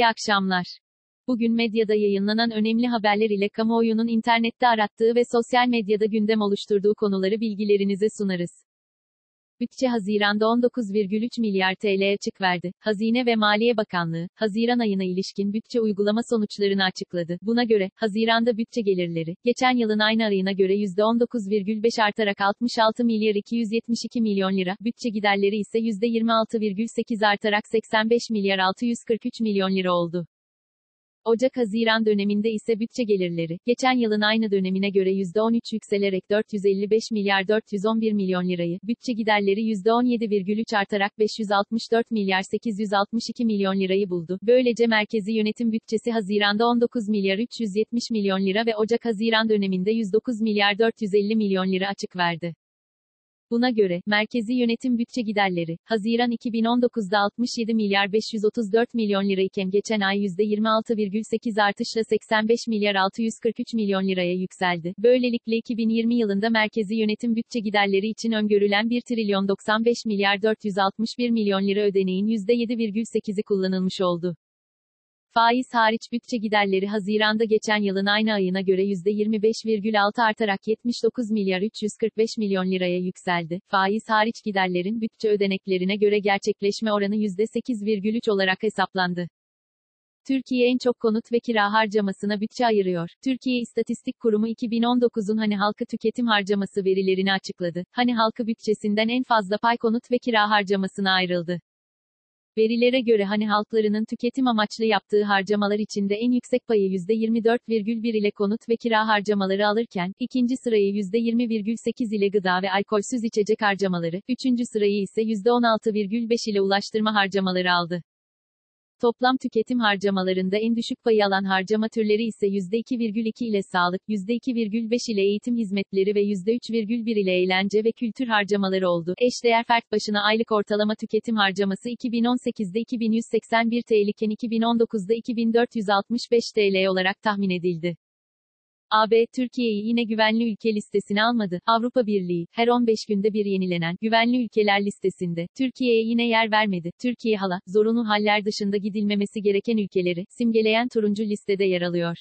İyi akşamlar. Bugün medyada yayınlanan önemli haberler ile kamuoyunun internette arattığı ve sosyal medyada gündem oluşturduğu konuları bilgilerinize sunarız. Bütçe Haziran'da 19,3 milyar TL açık verdi. Hazine ve Maliye Bakanlığı, Haziran ayına ilişkin bütçe uygulama sonuçlarını açıkladı. Buna göre, Haziran'da bütçe gelirleri, geçen yılın aynı ayına göre %19,5 artarak 66 milyar 272 milyon lira, bütçe giderleri ise %26,8 artarak 85 milyar 643 milyon lira oldu. Ocak-Haziran döneminde ise bütçe gelirleri, geçen yılın aynı dönemine göre %13 yükselerek 455 milyar 411 milyon lirayı, bütçe giderleri %17,3 artarak 564 milyar 862 milyon lirayı buldu. Böylece merkezi yönetim bütçesi Haziran'da 19 milyar 370 milyon lira ve Ocak-Haziran döneminde 109 milyar 450 milyon lira açık verdi. Buna göre, merkezi yönetim bütçe giderleri, Haziran 2019'da 67 milyar 534 milyon lira iken geçen ay %26,8 artışla 85 milyar 643 milyon liraya yükseldi. Böylelikle 2020 yılında merkezi yönetim bütçe giderleri için öngörülen 1 trilyon 95 milyar 461 milyon lira ödeneğin %7,8'i kullanılmış oldu. Faiz hariç bütçe giderleri Haziran'da geçen yılın aynı ayına göre %25,6 artarak 79 milyar 345 milyon liraya yükseldi. Faiz hariç giderlerin bütçe ödeneklerine göre gerçekleşme oranı %8,3 olarak hesaplandı. Türkiye en çok konut ve kira harcamasına bütçe ayırıyor. Türkiye İstatistik Kurumu 2019'un hani halkı tüketim harcaması verilerini açıkladı. Hani halkı bütçesinden en fazla pay konut ve kira harcamasına ayrıldı. Verilere göre hani halklarının tüketim amaçlı yaptığı harcamalar içinde en yüksek payı %24,1 ile konut ve kira harcamaları alırken, ikinci sırayı %20,8 ile gıda ve alkolsüz içecek harcamaları, üçüncü sırayı ise %16,5 ile ulaştırma harcamaları aldı. Toplam tüketim harcamalarında en düşük payı alan harcama türleri ise %2,2 ile sağlık, %2,5 ile eğitim hizmetleri ve %3,1 ile eğlence ve kültür harcamaları oldu. Eşdeğer fert başına aylık ortalama tüketim harcaması 2018'de 2181 TL iken 2019'da 2465 TL olarak tahmin edildi. AB, Türkiye'yi yine güvenli ülke listesine almadı. Avrupa Birliği, her 15 günde bir yenilenen, güvenli ülkeler listesinde, Türkiye'ye yine yer vermedi. Türkiye hala, zorunlu haller dışında gidilmemesi gereken ülkeleri, simgeleyen turuncu listede yer alıyor.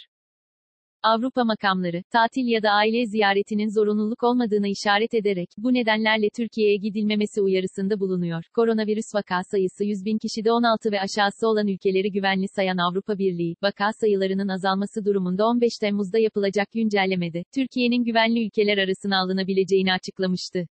Avrupa makamları, tatil ya da aile ziyaretinin zorunluluk olmadığını işaret ederek, bu nedenlerle Türkiye'ye gidilmemesi uyarısında bulunuyor. Koronavirüs vaka sayısı 100 bin kişide 16 ve aşağısı olan ülkeleri güvenli sayan Avrupa Birliği, vaka sayılarının azalması durumunda 15 Temmuz'da yapılacak güncellemede, Türkiye'nin güvenli ülkeler arasına alınabileceğini açıklamıştı.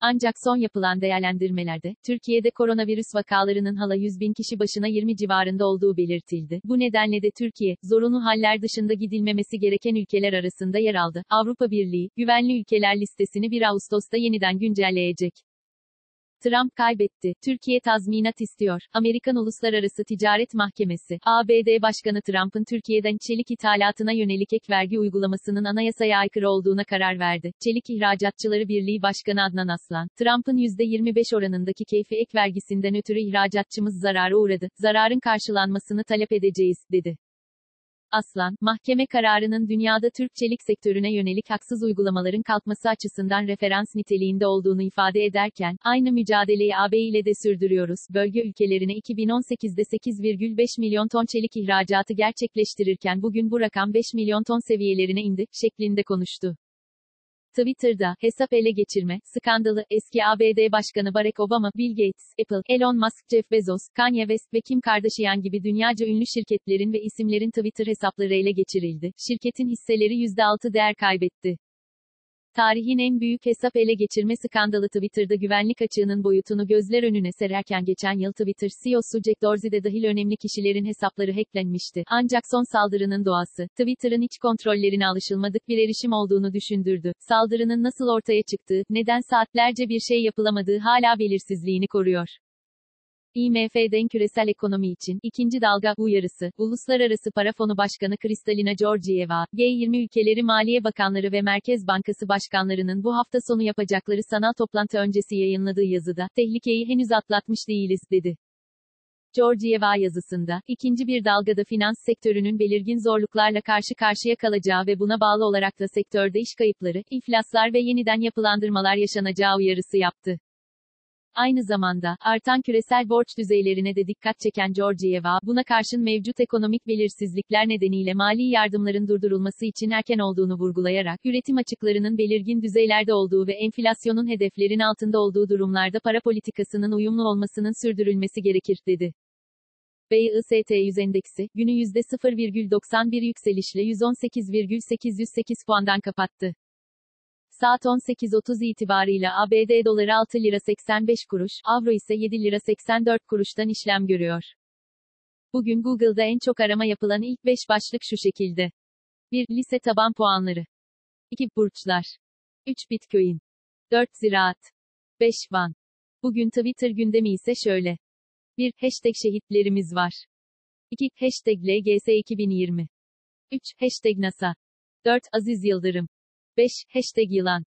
Ancak son yapılan değerlendirmelerde, Türkiye'de koronavirüs vakalarının hala 100 bin kişi başına 20 civarında olduğu belirtildi. Bu nedenle de Türkiye, zorunlu haller dışında gidilmemesi gereken ülkeler arasında yer aldı. Avrupa Birliği, güvenli ülkeler listesini 1 Ağustos'ta yeniden güncelleyecek. Trump kaybetti. Türkiye tazminat istiyor. Amerikan Uluslararası Ticaret Mahkemesi, ABD Başkanı Trump'ın Türkiye'den çelik ithalatına yönelik ek vergi uygulamasının anayasaya aykırı olduğuna karar verdi. Çelik İhracatçıları Birliği Başkanı Adnan Aslan, Trump'ın %25 oranındaki keyfi ek vergisinden ötürü ihracatçımız zarara uğradı. Zararın karşılanmasını talep edeceğiz, dedi. Aslan, mahkeme kararının dünyada Türk çelik sektörüne yönelik haksız uygulamaların kalkması açısından referans niteliğinde olduğunu ifade ederken, aynı mücadeleyi AB ile de sürdürüyoruz. Bölge ülkelerine 2018'de 8,5 milyon ton çelik ihracatı gerçekleştirirken bugün bu rakam 5 milyon ton seviyelerine indi, şeklinde konuştu. Twitter'da, hesap ele geçirme, skandalı, eski ABD Başkanı Barack Obama, Bill Gates, Apple, Elon Musk, Jeff Bezos, Kanye West ve Kim Kardashian gibi dünyaca ünlü şirketlerin ve isimlerin Twitter hesapları ele geçirildi. Şirketin hisseleri %6 değer kaybetti. Tarihin en büyük hesap ele geçirme skandalı Twitter'da güvenlik açığının boyutunu gözler önüne sererken geçen yıl Twitter CEO'su Jack Dorsey de dahil önemli kişilerin hesapları hacklenmişti. Ancak son saldırının doğası, Twitter'ın iç kontrollerine alışılmadık bir erişim olduğunu düşündürdü. Saldırının nasıl ortaya çıktığı, neden saatlerce bir şey yapılamadığı hala belirsizliğini koruyor. IMF'den küresel ekonomi için ikinci dalga uyarısı. Uluslararası Para Fonu Başkanı Kristalina Georgieva, G20 ülkeleri Maliye Bakanları ve Merkez Bankası Başkanlarının bu hafta sonu yapacakları sanal toplantı öncesi yayınladığı yazıda, tehlikeyi henüz atlatmış değiliz, dedi. Georgieva yazısında, ikinci bir dalgada finans sektörünün belirgin zorluklarla karşı karşıya kalacağı ve buna bağlı olarak da sektörde iş kayıpları, iflaslar ve yeniden yapılandırmalar yaşanacağı uyarısı yaptı. Aynı zamanda, artan küresel borç düzeylerine de dikkat çeken Georgieva, buna karşın mevcut ekonomik belirsizlikler nedeniyle mali yardımların durdurulması için erken olduğunu vurgulayarak, üretim açıklarının belirgin düzeylerde olduğu ve enflasyonun hedeflerin altında olduğu durumlarda para politikasının uyumlu olmasının sürdürülmesi gerekir, dedi. BIST 100 endeksi, günü %0,91 yükselişle 118,808 puandan kapattı. Saat 18.30 itibarıyla ABD doları 6 lira 85 kuruş, avro ise 7 lira 84 kuruştan işlem görüyor. Bugün Google'da en çok arama yapılan ilk 5 başlık şu şekilde. 1. Lise taban puanları. 2. Burçlar. 3. Bitcoin. 4. Ziraat. 5. Van. Bugün Twitter gündemi ise şöyle. 1. Hashtag şehitlerimiz var. 2. Hashtag LGS 2020. 3. Hashtag NASA. 4. Aziz Yıldırım. 5. Hashtag yılan.